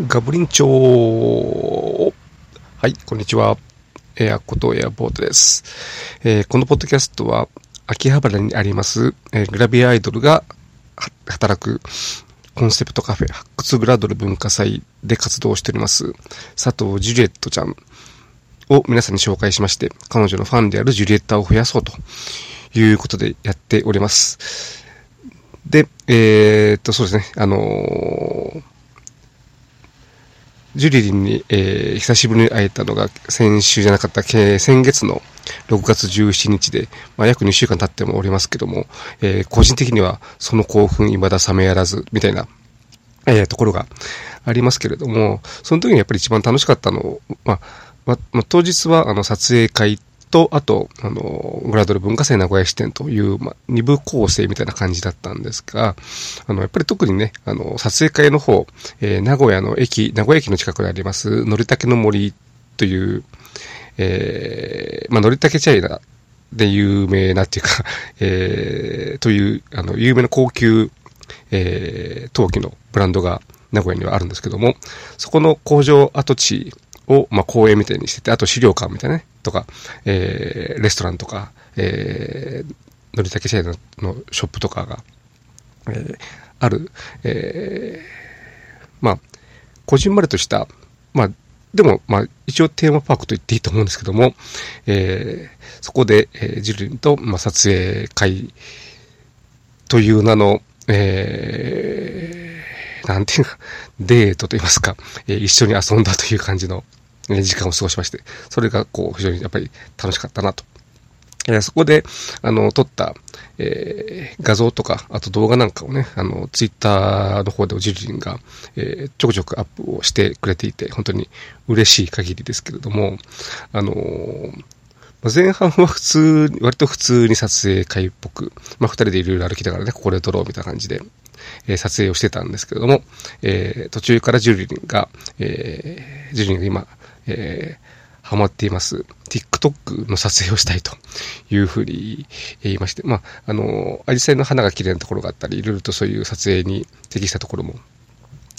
ガブリンチョはい、こんにちは。エアことエアボートです。えー、このポッドキャストは、秋葉原にあります、えー、グラビアアイドルが働くコンセプトカフェ発掘グラドル文化祭で活動しております、佐藤ジュリエットちゃんを皆さんに紹介しまして、彼女のファンであるジュリエッタを増やそうということでやっております。で、えー、っと、そうですね、あのージュリリンに、えー、久しぶりに会えたのが先週じゃなかった、先月の6月17日で、まあ、約2週間経ってもおりますけども、えー、個人的にはその興奮未だ冷めやらず、みたいな、えー、ところがありますけれども、その時にやっぱり一番楽しかったの、まあ、まあ、当日はあの撮影会と、あと、あの、グラドル文化祭名古屋支店という、まあ、二部構成みたいな感じだったんですが、あの、やっぱり特にね、あの、撮影会の方、えー、名古屋の駅、名古屋駅の近くにあります、のりたけの森という、えー、まあ、のりたけチャイナで有名なっていうか えー、という、あの、有名な高級、えー、陶器のブランドが名古屋にはあるんですけども、そこの工場跡地を、まあ、公園みたいにしてて、あと資料館みたいなね、とか、えー、レストランとか、えー、のりたけ製のショップとかが、えー、ある、えー、まあ、こじんまりとした、まあ、でも、まあ、一応テーマパークと言っていいと思うんですけども、えー、そこで、えー、ジルリンと、まあ、撮影会という名の、えー、なんていうか、デートと言いますか、え、一緒に遊んだという感じの、時間を過ごしまして、それがこう非常にやっぱり楽しかったなと。え、そこで、あの、撮った、えー、画像とか、あと動画なんかをね、あの、ツイッターの方でおじりんが、えー、ちょくちょくアップをしてくれていて、本当に嬉しい限りですけれども、あの前半は普通、割と普通に撮影会っぽく、まあ、二人でいろいろ歩きながらね、ここで撮ろうみたいな感じで、えー、撮影をしてたんですけれども、えー、途中からジュリリンが、えー、ジュリリンが今、えー、ハマっています、TikTok の撮影をしたいというふうに言いまして、まあ、あの、アジサイの花が綺麗なところがあったり、いろいろとそういう撮影に適したところも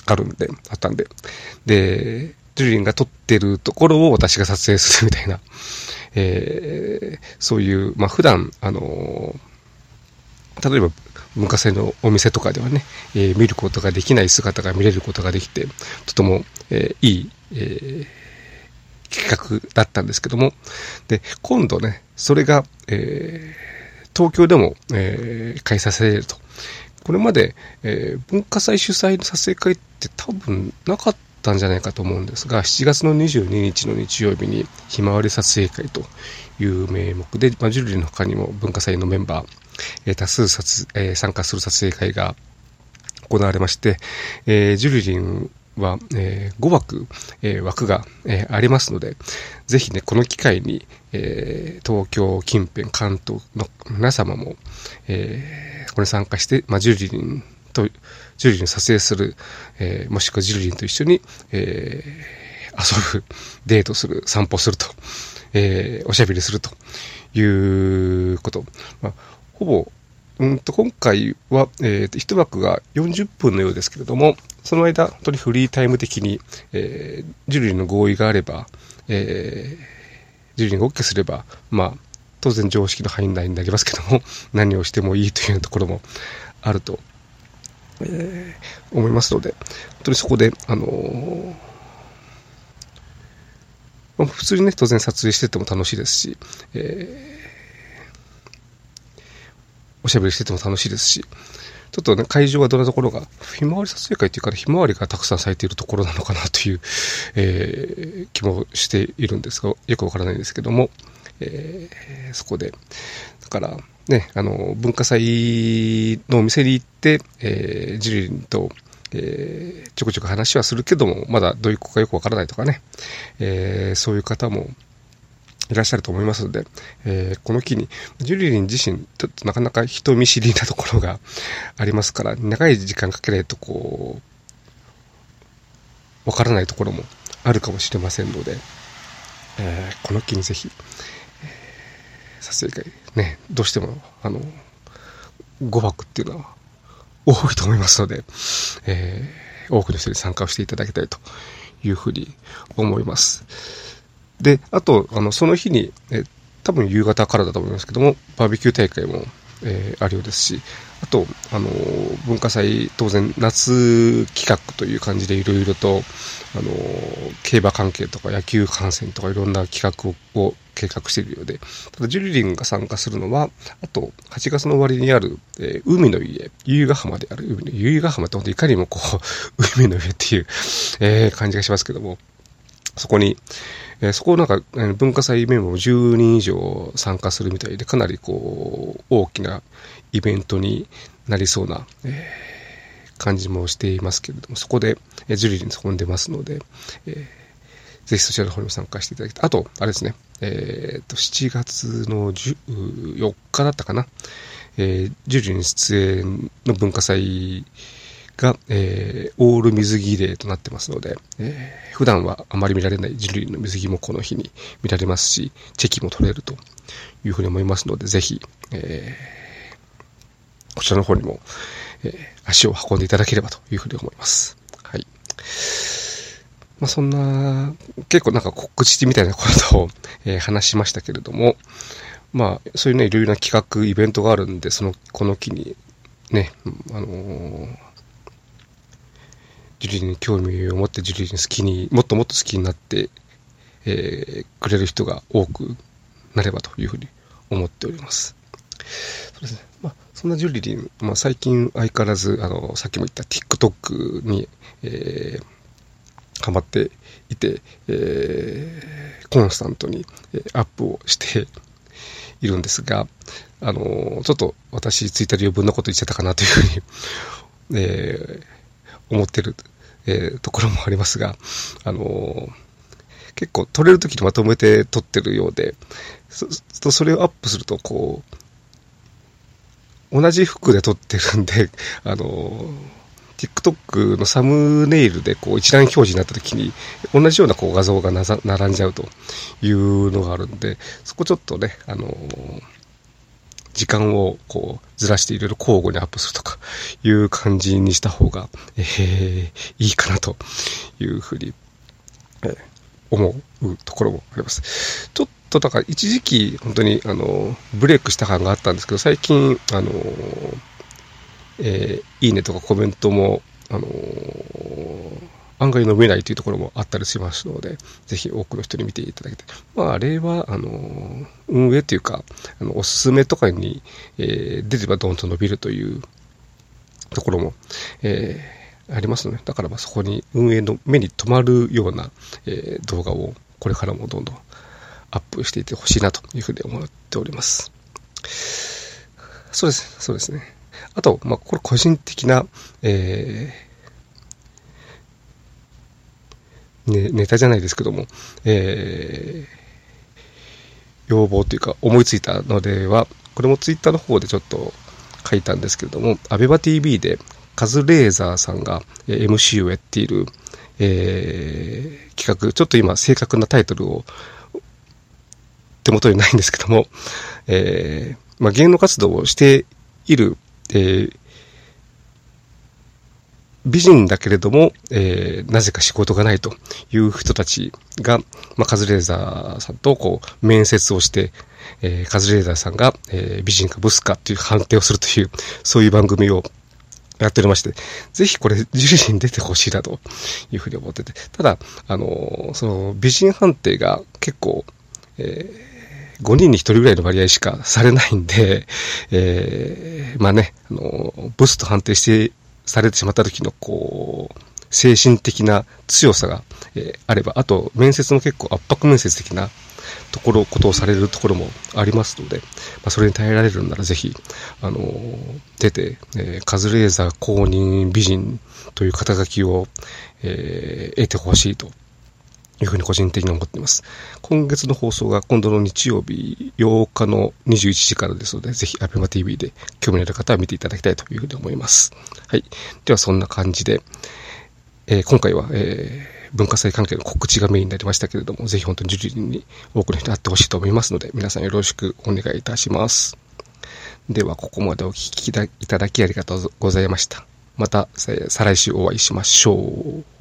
あるんで、あったんで、で、ジュリンが撮ってるところを私が撮影するみたいな、えー、そういう、まあ、普段、あの例えば文化祭のお店とかではね、えー、見ることができない姿が見れることができて、とても、えー、いい、え、企画だったんですけども、で、今度ね、それが、え、東京でも、えー、開催されると。これまで、え、文化祭主催の撮影会って多分なかったんじゃないかと思うんですが、7月の22日の日曜日にひまわり撮影会という名目で、まあ、ジュリーの他にも文化祭のメンバー、えー、多数撮、えー、参加する撮影会が行われまして、えー、ジュリリンは、えー、5枠、えー、枠が、えー、ありますので、ぜひね、この機会に、えー、東京近辺、関東の皆様も、えー、ここに参加して、まあ、ジュリリンと、ジュリリン撮影する、えー、もしくはジュリリンと一緒に、えー、遊ぶ、デートする、散歩すると、えー、おしゃべりするということ。まあ、ほぼ、うんと、今回は、え、ー、一枠が40分のようですけれども、その間、本当にフリータイム的に、えー、ジュリーの合意があれば、えー、ジュリーが OK すれば、まあ、当然常識の範囲内になりますけども、何をしてもいいというところもあると、えー、思いますので、本当にそこで、あのー、まあ、普通にね、当然撮影してても楽しいですし、えー、おしゃべりしてても楽しいですし、ちょっとね、会場はどんなところが、ひまわり撮影会っていうからひまわりがたくさん咲いているところなのかなという、えー、気もしているんですが、よくわからないんですけども、えー、そこで、だから、ね、あの、文化祭のお店に行って、えー、ジュリンと、えー、ちょくちょく話はするけども、まだどういう子かよくわからないとかね、えー、そういう方もいらっしゃると思いますので、えー、この機に、ジュリリン自身、ちょっとなかなか人見知りなところがありますから、長い時間かけないとこう、わからないところもあるかもしれませんので、えー、この機にぜひ、撮影会、ね、どうしても、あの、5泊っていうのは多いと思いますので、えー、多くの人に参加をしていただきたいというふうに思います。で、あと、あの、その日に、え多分夕方からだと思いますけども、バーベキュー大会も、えー、あるようですし、あと、あの、文化祭、当然、夏企画という感じでいろいろと、あの、競馬関係とか野球観戦とかいろんな企画を計画しているようで、ただ、ジュリリンが参加するのは、あと、8月の終わりにある、えー、海の家、由比ヶ浜である、海の、由比ヶ浜って本当いかにもこう、海の上っていう、えー、感じがしますけども、そこに、えー、そこをなんか、文化祭メンバーも10人以上参加するみたいで、かなりこう、大きなイベントになりそうな、えー、感じもしていますけれども、そこで、え、ジュリーにそこに出ますので、えー、ぜひそちらの方にも参加していただきたい。あと、あれですね、えっ、と、7月の4日だったかな、えー、ジュリーに出演の文化祭が、えー、オール水着デーとなってますので、えー、普段はあまり見られない人類の水着もこの日に見られますし、チェキも取れるというふうに思いますので、ぜひ、えー、こちらの方にも、えー、足を運んでいただければというふうに思います。はい。まあ、そんな、結構なんか告知みたいなことを、えー、話しましたけれども、まあ、そういうね、いろいろな企画、イベントがあるんで、その、この機に、ね、あのージュリーに興味を持ってジュリーに好きに、もっともっと好きになって、えー、くれる人が多くなればというふうに思っております。そうですね。まあ、そんなジュリリン、まあ、最近相変わらず、あの、さっきも言った TikTok に、えー、ハマっていて、えー、コンスタントに、アップをしているんですが、あの、ちょっと私、ツイッターで余分なこと言っちゃったかなというふうに、えー、思ってるえー、ところもありますが、あのー、結構撮れる時にまとめて撮ってるようで、そそれをアップすると、こう、同じ服で撮ってるんで、あの、TikTok のサムネイルでこう一覧表示になった時に同じようなこう画像が並んじゃうというのがあるんで、そこちょっとね、あのー時間をこうずらしていろいろ交互にアップするとかいう感じにした方が、えー、いいかなというふうに、え、思うところもあります。ちょっとだから一時期本当にあのブレイクした感があったんですけど最近あの、えー、いいねとかコメントもあの案外伸びないというところもあったりしますので、ぜひ多くの人に見ていただきたい。まあ、あれは、あの、運営というか、あの、おすすめとかに、えー、出ればどんと伸びるというところも、えー、ありますので、だからまあそこに運営の目に留まるような、えー、動画をこれからもどんどんアップしていってほしいなというふうに思っております。そうです。そうですね。あと、まあ、これ個人的な、えー、ね、ネタじゃないですけども、えー、要望というか思いついたのでは、これもツイッターの方でちょっと書いたんですけれども、アベバ TV でカズレーザーさんが MC をやっている、えー、企画、ちょっと今正確なタイトルを手元にないんですけども、えー、まあ、芸能活動をしている、えー、美人だけれども、えー、なぜか仕事がないという人たちが、まあ、カズレーザーさんとこう、面接をして、えー、カズレーザーさんが、えー、美人かブスかっていう判定をするという、そういう番組をやっておりまして、ぜひこれ、ジュリに出てほしいなというふうに思ってて、ただ、あの、その、美人判定が結構、えー、5人に1人ぐらいの割合しかされないんで、えー、まあね、あの、ブスと判定してされてしまった時のこう、精神的な強さが、えー、あれば、あと面接も結構圧迫面接的なところ、ことをされるところもありますので、まあ、それに耐えられるならぜひ、あのー、出て、えー、カズレーザー公認美人という肩書きを、えー、得てほしいというふうに個人的に思っています。今月の放送が今度の日曜日8日の21時からですので、ぜひ ABEMATV で興味のある方は見ていただきたいというふうに思います。はい。ではそんな感じで、えー、今回は、えー、文化祭関係の告知がメインになりましたけれども、ぜひ本当にジュリーに多くの人に会ってほしいと思いますので、皆さんよろしくお願いいたします。では、ここまでお聞きいただきありがとうございました。また、再来週お会いしましょう。